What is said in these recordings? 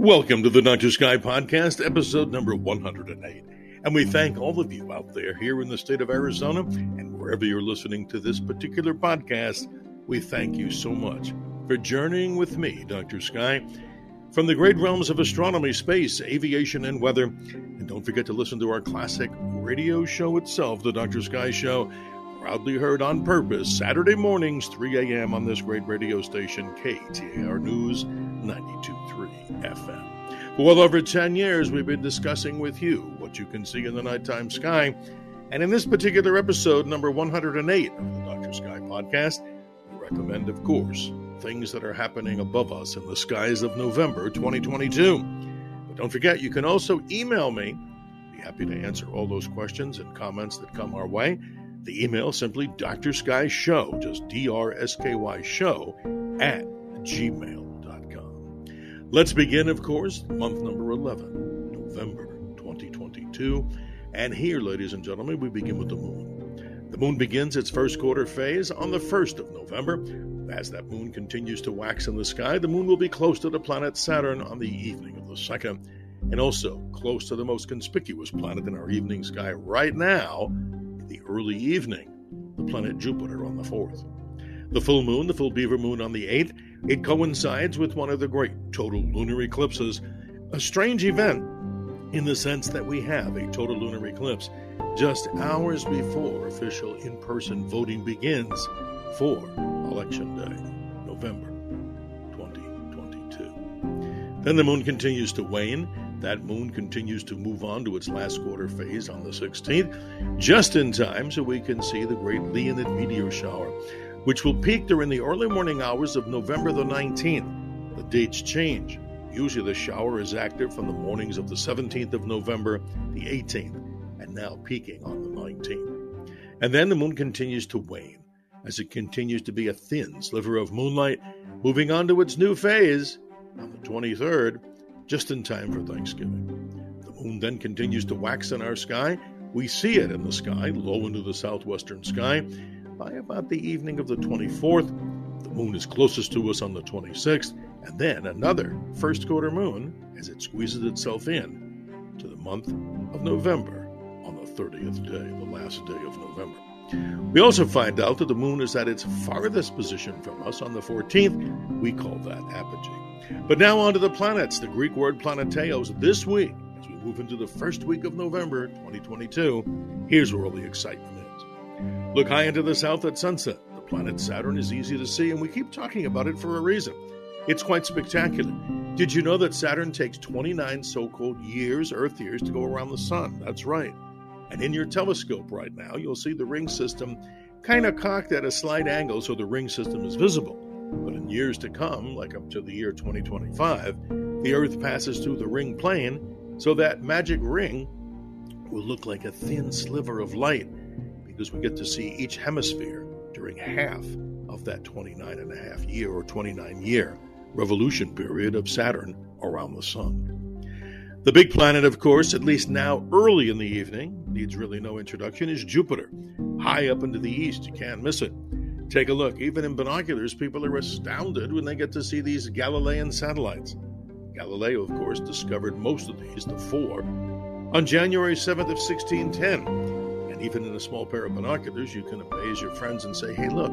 Welcome to the Dr. Sky Podcast, episode number 108. And we thank all of you out there here in the state of Arizona and wherever you're listening to this particular podcast. We thank you so much for journeying with me, Dr. Sky, from the great realms of astronomy, space, aviation, and weather. And don't forget to listen to our classic radio show itself, The Dr. Sky Show, proudly heard on purpose Saturday mornings, 3 a.m. on this great radio station, KTAR News 92.3 FM. For well over 10 years, we've been discussing with you what you can see in the nighttime sky. And in this particular episode, number 108 of the Dr. Sky podcast, we recommend, of course, things that are happening above us in the skies of November 2022. But don't forget, you can also email me. Be happy to answer all those questions and comments that come our way. The email simply Dr. Sky Show, just D R S K Y Show at gmail.com. Let's begin, of course, month number 11, November 2022. And here, ladies and gentlemen, we begin with the moon. The moon begins its first quarter phase on the 1st of November. As that moon continues to wax in the sky, the moon will be close to the planet Saturn on the evening of the 2nd, and also close to the most conspicuous planet in our evening sky right now, the early evening, the planet Jupiter on the 4th. The full moon, the full beaver moon on the 8th, it coincides with one of the great total lunar eclipses, a strange event in the sense that we have a total lunar eclipse just hours before official in person voting begins for Election Day, November 2022. Then the moon continues to wane. That moon continues to move on to its last quarter phase on the 16th, just in time so we can see the great Leonid meteor shower, which will peak during the early morning hours of November the 19th. The dates change. Usually the shower is active from the mornings of the 17th of November, the 18th, and now peaking on the 19th. And then the moon continues to wane as it continues to be a thin sliver of moonlight, moving on to its new phase on the 23rd just in time for Thanksgiving. The moon then continues to wax in our sky. We see it in the sky, low into the southwestern sky. By about the evening of the 24th, the moon is closest to us on the 26th, and then another first quarter moon as it squeezes itself in to the month of November on the 30th day, the last day of November. We also find out that the moon is at its farthest position from us on the 14th. We call that apogee. But now on to the planets, the Greek word planeteos. This week, as we move into the first week of November 2022, here's where all the excitement. Look high into the south at sunset. The planet Saturn is easy to see, and we keep talking about it for a reason. It's quite spectacular. Did you know that Saturn takes 29 so called years, Earth years, to go around the Sun? That's right. And in your telescope right now, you'll see the ring system kind of cocked at a slight angle so the ring system is visible. But in years to come, like up to the year 2025, the Earth passes through the ring plane, so that magic ring will look like a thin sliver of light because we get to see each hemisphere during half of that 29 and a half year or 29 year revolution period of Saturn around the Sun. The big planet, of course, at least now early in the evening, needs really no introduction, is Jupiter. High up into the east, you can't miss it. Take a look. Even in binoculars, people are astounded when they get to see these Galilean satellites. Galileo, of course, discovered most of these, the four, on January 7th of 1610. Even in a small pair of binoculars, you can amaze your friends and say, hey, look,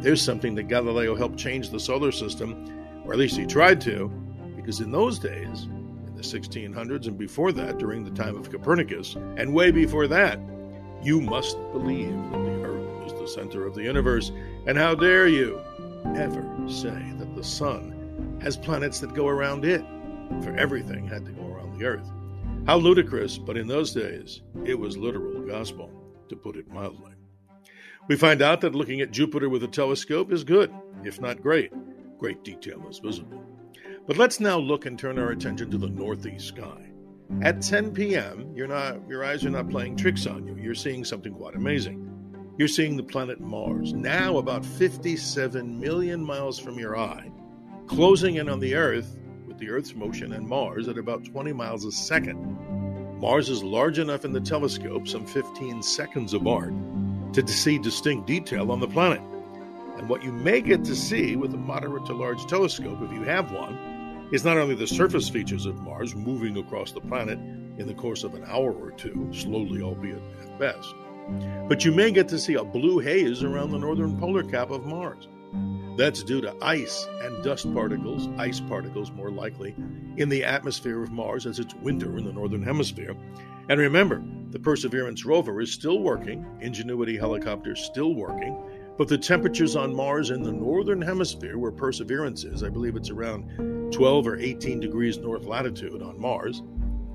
there's something that Galileo helped change the solar system, or at least he tried to, because in those days, in the 1600s and before that, during the time of Copernicus, and way before that, you must believe that the Earth is the center of the universe. And how dare you ever say that the sun has planets that go around it? For everything had to go around the earth. How ludicrous, but in those days, it was literal gospel, to put it mildly. We find out that looking at Jupiter with a telescope is good, if not great. Great detail is visible. But let's now look and turn our attention to the northeast sky. At 10 p.m., not, your eyes are not playing tricks on you. You're seeing something quite amazing. You're seeing the planet Mars, now about 57 million miles from your eye, closing in on the Earth with the Earth's motion and Mars at about 20 miles a second. Mars is large enough in the telescope, some 15 seconds of apart, to see distinct detail on the planet. And what you may get to see with a moderate to large telescope, if you have one, is not only the surface features of Mars moving across the planet in the course of an hour or two, slowly albeit at best, but you may get to see a blue haze around the northern polar cap of Mars. That's due to ice and dust particles, ice particles more likely, in the atmosphere of Mars as it's winter in the northern hemisphere. And remember, the Perseverance rover is still working, Ingenuity helicopter still working, but the temperatures on Mars in the northern hemisphere, where Perseverance is, I believe it's around 12 or 18 degrees north latitude on Mars.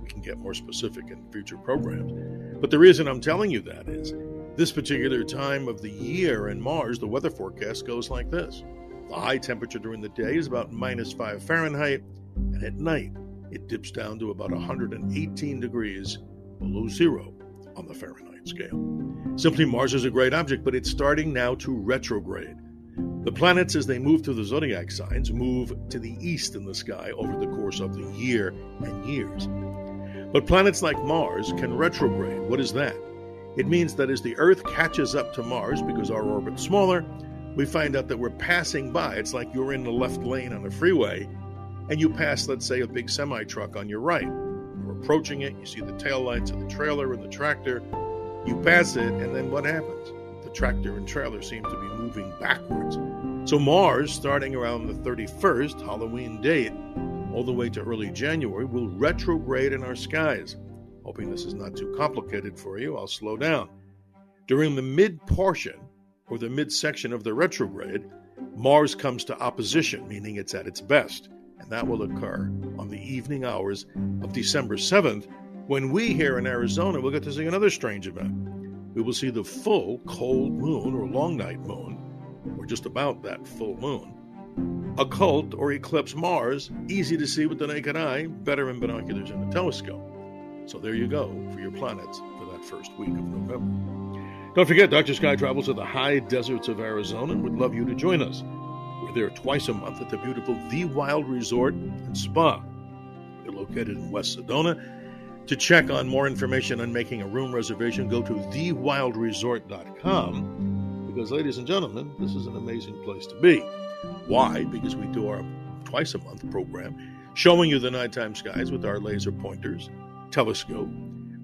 We can get more specific in future programs. But the reason I'm telling you that is this particular time of the year in Mars, the weather forecast goes like this. The high temperature during the day is about minus 5 Fahrenheit, and at night it dips down to about 118 degrees below zero on the Fahrenheit scale. Simply, Mars is a great object, but it's starting now to retrograde. The planets, as they move through the zodiac signs, move to the east in the sky over the course of the year and years. But planets like Mars can retrograde. What is that? It means that as the Earth catches up to Mars because our orbit's smaller, we find out that we're passing by. It's like you're in the left lane on a freeway and you pass, let's say, a big semi truck on your right. You're approaching it, you see the taillights of the trailer and the tractor. You pass it, and then what happens? The tractor and trailer seem to be moving backwards. So, Mars, starting around the 31st, Halloween date, all the way to early January, will retrograde in our skies. Hoping this is not too complicated for you, I'll slow down. During the mid portion, or the midsection of the retrograde, Mars comes to opposition, meaning it's at its best, and that will occur on the evening hours of December 7th, when we here in Arizona will get to see another strange event. We will see the full cold moon or long night moon, or just about that full moon. Occult or eclipse Mars, easy to see with the naked eye, better in binoculars and a telescope. So there you go for your planets for that first week of November. Don't forget, Dr. Sky travels to the high deserts of Arizona and would love you to join us. We're there twice a month at the beautiful The Wilde Resort and Spa. We're located in West Sedona. To check on more information on making a room reservation, go to thewilderesort.com because, ladies and gentlemen, this is an amazing place to be. Why? Because we do our twice a month program showing you the nighttime skies with our laser pointers telescope,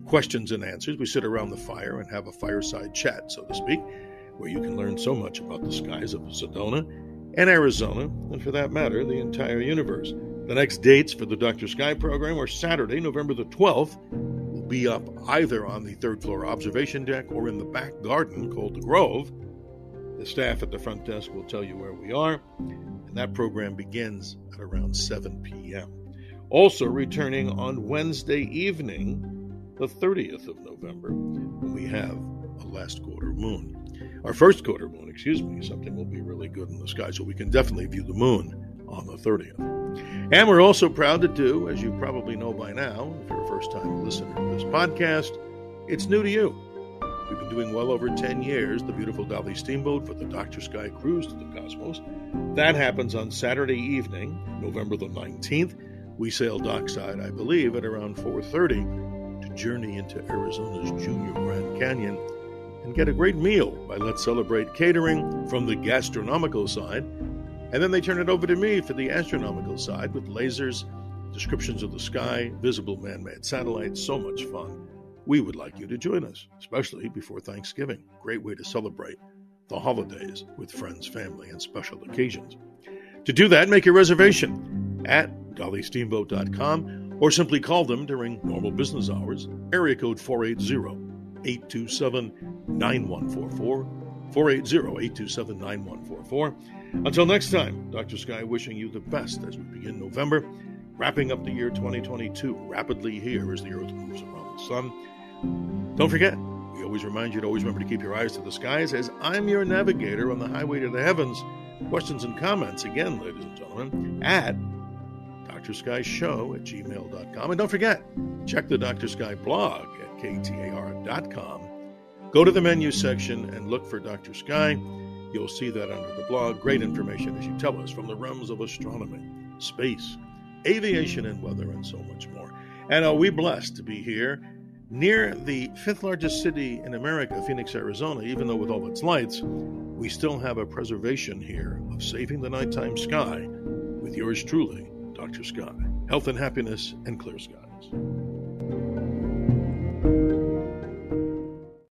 questions and answers. We sit around the fire and have a fireside chat, so to speak, where you can learn so much about the skies of Sedona and Arizona, and for that matter, the entire universe. The next dates for the Dr. Sky program are Saturday, November the 12th. We'll be up either on the third floor observation deck or in the back garden called the Grove. The staff at the front desk will tell you where we are, and that program begins at around 7 p.m. Also, returning on Wednesday evening, the 30th of November, when we have a last quarter moon. Our first quarter moon, excuse me, something will be really good in the sky, so we can definitely view the moon on the 30th. And we're also proud to do, as you probably know by now, if you're a first time listener to this podcast, it's new to you. We've been doing well over 10 years the beautiful Dolly Steamboat for the Dr. Sky Cruise to the Cosmos. That happens on Saturday evening, November the 19th we sail dockside, I believe, at around 4:30 to journey into Arizona's Junior Grand Canyon and get a great meal by Let's Celebrate Catering from the gastronomical side. And then they turn it over to me for the astronomical side with lasers, descriptions of the sky, visible man made satellites, so much fun. We would like you to join us, especially before Thanksgiving. Great way to celebrate the holidays with friends, family, and special occasions. To do that, make a reservation at dollysteamboat.com or simply call them during normal business hours. Area code 480 827 9144. 480 827 9144. Until next time, Dr. Sky wishing you the best as we begin November, wrapping up the year 2022 rapidly here as the Earth moves around the sun. Don't forget, we always remind you to always remember to keep your eyes to the skies as I'm your navigator on the highway to the heavens. Questions and comments, again, ladies and gentlemen, at Dr. Sky Show at gmail.com. And don't forget, check the Dr. Sky blog at ktar.com. Go to the menu section and look for Dr. Sky. You'll see that under the blog. Great information, as you tell us, from the realms of astronomy, space, aviation, and weather, and so much more. And uh, are we blessed to be here near the fifth largest city in America, Phoenix, Arizona, even though with all its lights, we still have a preservation here of saving the nighttime sky with yours truly, Dr. Sky. Health and happiness and clear skies.